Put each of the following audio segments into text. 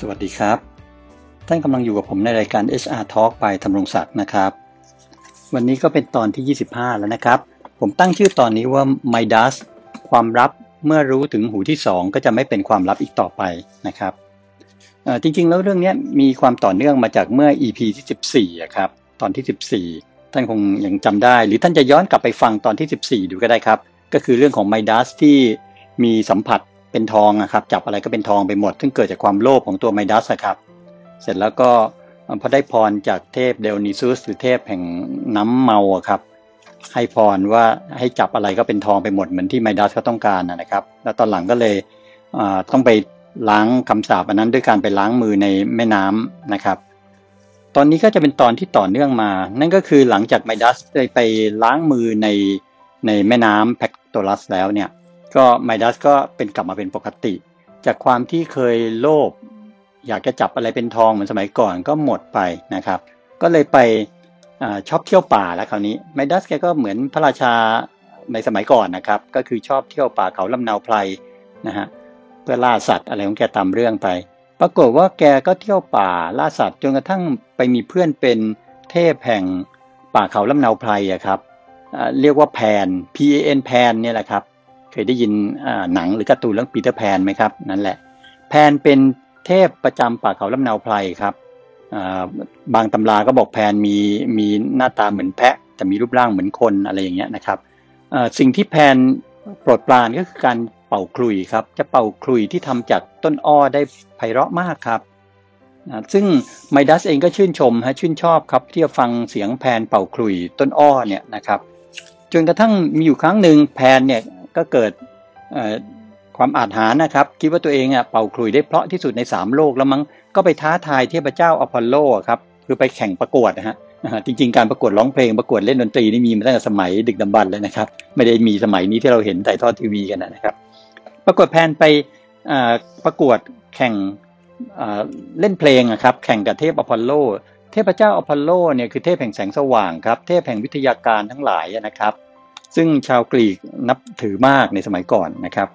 สวัสดีครับ ท่านกำลังอยู่กับผมในรายการ HR Talk ไปธำรงศักดิ์นะครับ วันนี้ก็เป็นตอนที่ 25 แล้วนะครับ ผมตั้งชื่อตอนนี้ว่า Midas ความลับเมื่อรู้ถึงหูที่ 2 ก็จะไม่เป็นความลับอีกต่อไปนะครับจริงๆ แล้วเรื่องนี้มีความต่อเนื่องมาจากเมื่อ EP ที่14ครับตอนที่ 14 ท่านคงยังจำได้ หรือท่านจะย้อนกลับไปฟังตอนที่ 14 ดูก็ได้ครับ ก็คือเรื่องของ Midas ที่มีสัมผัส เป็นทองนะครับ จับอะไรก็เป็นทองไปหมด ซึ่งเกิดจากความโลภของตัวไมดัสครับ เสร็จแล้วก็พอได้พรจากเทพเดลนิซุสหรือเทพแห่งน้ำเมาครับ ให้พรว่าให้จับอะไรก็เป็นทองไปหมดเหมือนที่ไมดัสเขาต้องการนะครับ แล้วตอนหลังก็เลยต้องไปล้างคำสาปอันนั้นด้วยการไปล้างมือในแม่น้ำนะครับ ตอนนี้ก็จะเป็นตอนที่ต่อเนื่องมา นั่นก็คือหลังจากไมดัสไปล้างมือในในแม่น้ำแพคโตรัสแล้วเนี่ย ก็ไมดัสก็เป็นกลับมาเป็นปกติ จากความที่เคยโลภอยากจะจับอะไรเป็นทองเหมือนสมัยก่อนก็หมดไปนะครับ ก็เลยไปชอบเที่ยวป่าแล้วคราวนี้ไมดัสแกก็เหมือนพระราชาในสมัยก่อนนะครับ ก็คือชอบเที่ยวป่าเขาลำนาไพรนะฮะเพื่อล่าสัตว์อะไรของแกตามเรื่องไป ปรากฏว่าแกก็เที่ยวป่าล่าสัตว์จนกระทั่งไปมีเพื่อนเป็นเทพแห่งป่าเขาลำนาไพรอะครับเรียกว่าแพน P A N แพนเนี่ยแหละครับ เคยได้ยินหนังหรือการ์ตูนเรื่องปีเตอร์แพนไหมครับ นั่นแหละ แพนเป็นเทพประจำป่าเขาลำนาวไพรครับบางตำราก็บอกแพนมีมีหน้าตาเหมือนแพะ แต่มีรูปร่างเหมือนคนอะไรอย่างเงี้ยนะครับสิ่งที่แพนโปรดปรานก็คือการเป่าคลุยครับ จะเป่าคลุยที่ทำจากต้นอ้อได้ไพเราะมากครับซึ่งไมดัสเองก็ชื่นชมฮะชื่นชอบครับที่จะฟังเสียงแพนเป่าขลุ่ยต้นอ้อเนี่ยนะครับจนกระทั่งมีอยู่ครั้งหนึ่งแพนเนี่ย ก็เกิดความอาจหาญนะครับ คิดว่าตัวเองอะเป่าขลุ่ยได้เพราะที่สุดในสามโลกแล้วมั้งก็ไปท้าทายเทพเจ้าอพอลโลครับคือไปแข่งประกวดนะฮะจริงๆการประกวดร้องเพลงประกวดเล่นดนตรีนี่มีมาตั้งแต่สมัยดึกดำบรรพ์เลยนะครับ ไม่ได้มีสมัยนี้ที่เราเห็นถ่ายทอดทีวีกันนะครับ ปรากฏแพนไปประกวดแข่งเล่นเพลงนะครับ แข่งกับเทพอพอลโล เทพเจ้าอพอลโลเนี่ยคือเทพแห่งแสงสว่างครับ เทพแห่งวิทยาการทั้งหลายนะครับ ซึ่งชาวกรีกนับถือมากในสมัยก่อนนะครับ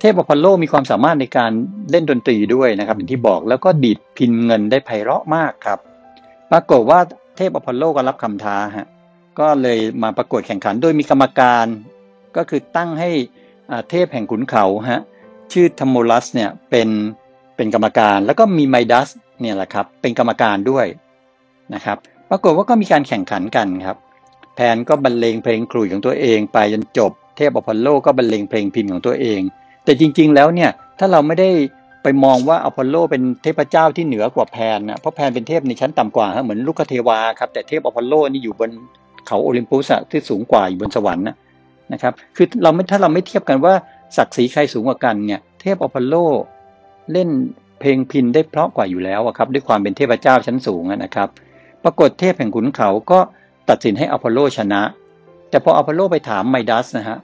เทพอพอลโลมีความสามารถในการเล่นดนตรีด้วยนะครับอย่างที่บอกแล้วก็ดีดพิณเงินได้ไพเราะมากครับ ปรากฏว่าเทพอพอลโลก็รับคำท้าฮะก็เลยมาประกวดแข่งขันโดยมีกรรมการก็คือตั้งให้เทพแห่งขุนเขาฮะชื่อทัมโมลัสเนี่ยเป็นเป็นกรรมการแล้วก็มีไมดัสเนี่ยแหละครับเป็นกรรมการด้วยนะครับ ปรากฏว่าก็มีการแข่งขันกันครับ แพนก็บรรเลงเพลงขลุ่ยของตัวเองไปจนจบ เทพอพอลโลก็บรรเลงเพลงพิมพ์ของตัวเอง แต่จริง ๆ แล้วเนี่ยถ้าเราไม่ได้ไปมองว่าอพอลโลเป็นเทพเจ้าที่เหนือกว่าแพนนะเพราะแพนเป็นเทพในชั้นต่ำกว่าเหมือนรุกขเทวาครับแต่เทพอพอลโลนี่อยู่บนเขาโอลิมปัสที่สูงกว่าอยู่บนสวรรค์นะครับคือเราไม่ถ้าเราไม่เทียบกันว่าศักดิ์ศรีใครสูงกว่ากันเนี่ยเทพอพอลโลเล่นเพลงพิณได้เพราะกว่าอยู่แล้วครับด้วยความเป็นเทพเจ้าชั้นสูงนะครับ ปรากฏเทพแห่งขุนเขาก็ ตัดสินให้อพอลโลชนะ แต่พออพอลโลไปถามไมดัสนะฮะ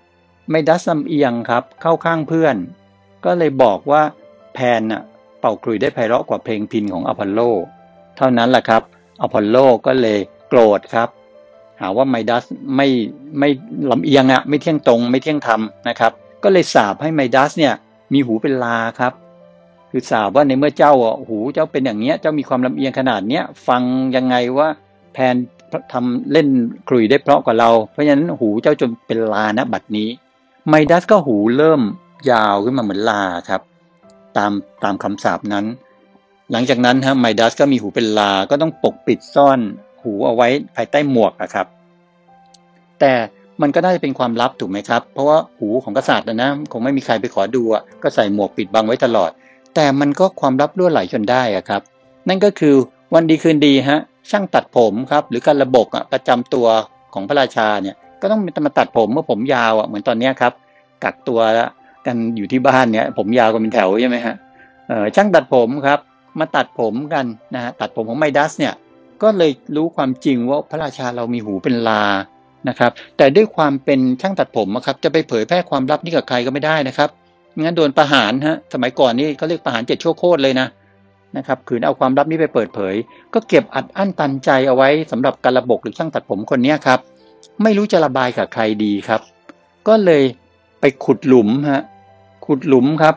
ไมดัสลำเอียงครับเข้าข้างเพื่อน ก็เลยบอกว่าแพนน่ะเป่าขลุ่ยได้ไพเราะกว่าเพลงพิณของอพอลโล เท่านั้นแหละครับอพอลโลก็เลยโกรธครับ หาว่าไมดัสไม่ไม่ลำเอียงอะไม่เที่ยงตรงไม่เที่ยงธรรมนะครับ ก็เลยสาบให้ไมดัสเนี่ยมีหูเป็นลาครับ คือสาบว่าในเมื่อเจ้าหูเจ้าเป็นอย่างเนี้ยเจ้ามีความลำเอียงขนาดเนี้ยฟังยังไงว่าแพน ทำเล่นคลุยได้เพราะกว่าเรา เพราะฉะนั้นหูเจ้าจนเป็นลานะบัดนี้ ไมดัสก็หูเริ่มยาวขึ้นมาเหมือนลาครับ ตามตามคำสาปนั้น หลังจากนั้นฮะไมดัสก็มีหูเป็นลา ก็ต้องปกปิดซ่อนหูเอาไว้ภายใต้หมวกนะครับ แต่มันก็น่าจะเป็นความลับถูกไหมครับ เพราะว่าหูของกษัตริย์นะคงไม่มีใครไปขอดูอะก็ใส่หมวกปิดบังไว้ตลอด แต่มันก็ความลับรั่วไหลจนได้อะครับ นั่นก็คือวันดีคืนดีฮะ ช่างตัดผมครับ หรือการระบบประจำตัวของพระราชาเนี่ย ก็ต้องมาตัดผมเมื่อผมยาวอะเหมือนตอนนี้ครับ กักตัวกันอยู่ที่บ้านเนี่ย ผมยาวกันเป็นแถวใช่ไหมฮะช่างตัดผมครับ มาตัดผมกันนะฮะตัดผมของไมดัสเนี่ย ก็เลยรู้ความจริงว่าพระราชาเรามีหูเป็นลานะครับ แต่ด้วยความเป็นช่างตัดผมครับจะไปเผยแพร่ความลับนี้กับใครก็ไม่ได้นะครับงั้นโดนประหารฮะสมัยก่อนนี่เขาเรียกประหารเจ็ดชั่วโคตรเลยนะ นะครับขืนเอาความลับนี้ไปเปิดเผย ก็เก็บอัดอั้นตันใจเอาไว้สำหรับการระบบหรือช่างตัดผมคนนี้ครับ ไม่รู้จะระบายกับใครดีครับ ก็เลยไปขุดหลุมฮะขุดหลุมครับ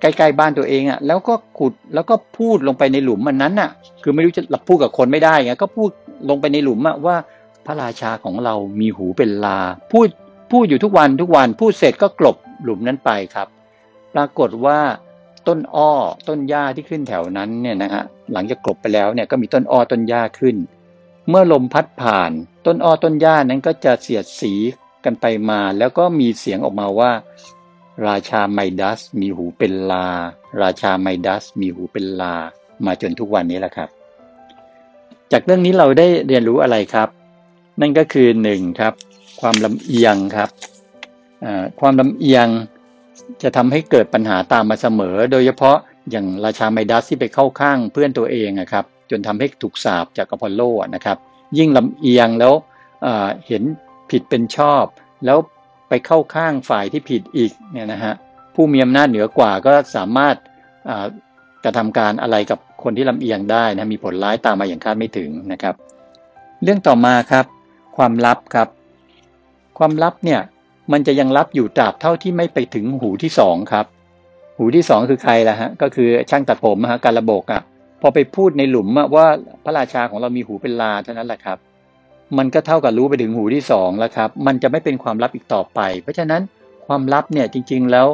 ใกล้ๆบ้านตัวเองอะ่ะ แล้วก็ขุดแล้วก็พูดลงไปในหลุมมันนั้นอะ คือไม่รู้จะพูดกับคนไม่ได้ไงก็พูดลงไปในหลุมอะว่าพระราชาของเรามีหูเป็นลา พูดพูดอยู่ทุกวันทุกวันพูดเสร็จก็กลบหลุมนั้นไปครับ ปรากฏว่า ต้นอ้อต้นหญ้าที่ขึ้นแถวนั้นเนี่ยนะฮะหลังจากกลบไปแล้วเนี่ยก็มีต้นอ้อต้นหญ้าขึ้น เมื่อลมพัดผ่าน ต้นอ้อต้นหญ้านั้นก็จะเสียดสีกันไปมา แล้วก็มีเสียงออกมาว่า ราชาไมดัสมีหูเป็นลา ราชาไมดัสมีหูเป็นลา มาจนทุกวันนี้แหละครับ จากเรื่องนี้เราได้เรียนรู้อะไรครับ นั่นก็คือหนึ่งครับ ความลำเอียงครับความลำเอียง จะทำให้เกิดปัญหาตามมาเสมอ โดยเฉพาะอย่างราชาไมดัสที่ไปเข้าข้างเพื่อนตัวเองนะครับ จนทำให้ถูกสาบจากอพอลโลนะครับ ยิ่งลำเอียงแล้วเห็นผิดเป็นชอบ แล้วไปเข้าข้างฝ่ายที่ผิดอีกเนี่ยนะฮะผู้มีอำนาจเหนือกว่าก็สามารถกระทำการอะไรกับคนที่ลำเอียงได้นะมีผลร้ายตามมาอย่างคาดไม่ถึงนะครับ เรื่องต่อมาครับ ความลับครับ ความลับเนี่ย มันจะยังรับอยู่ตราบเท่าที่ไม่ไปถึงหูที่สองครับ หูที่สองคือใครล่ะฮะก็คือช่างตัดผมฮะการระบบอะพอไปพูดในหลุมว่าพระราชาของเรามีหูเป็นลาเท่านั้นแหละครับ มันก็เท่ากับรู้ไปถึงหูที่สองแล้วครับ มันจะไม่เป็นความลับอีกต่อไป เพราะฉะนั้นความลับเนี่ยจริง ๆ แล้ว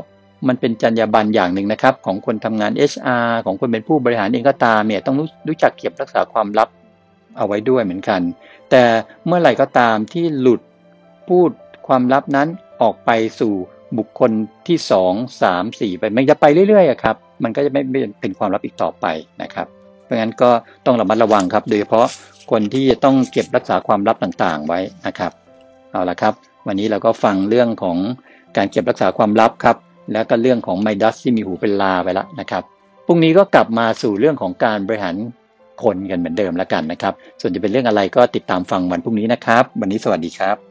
มันเป็นจรรยาบรรณอย่างหนึ่งนะครับ ของคนทำงาน HR ของคนเป็นผู้บริหารเองก็ตามเนี่ยต้องรู้จักเก็บรักษาความลับเอาไว้ด้วยเหมือนกัน แต่เมื่อไหร่ก็ตามที่หลุดพูดความลับนั้น ออกไปสู่บุคคลที่สองสามสี่ไปมันจะไปเรื่อยๆครับมันก็จะไม่เป็นความลับอีกต่อไปนะครับ เพราะงั้นก็ต้องระมัดระวังครับ โดยเฉพาะคนที่จะต้องเก็บรักษาความลับต่างๆ ไว้นะครับเอาละครับ วันนี้เราก็ฟังเรื่องของการเก็บรักษาความลับครับ แล้วก็เรื่องของไมดัสที่มีหูเป็นลาไปแล้วนะครับพรุ่งนี้ก็กลับมาสู่เรื่องของการบริหารคนกันเหมือนเดิมแล้วกันนะครับ ส่วนจะเป็นเรื่องอะไรก็ติดตามฟังวันพรุ่งนี้นะครับ วันนี้สวัสดีครับ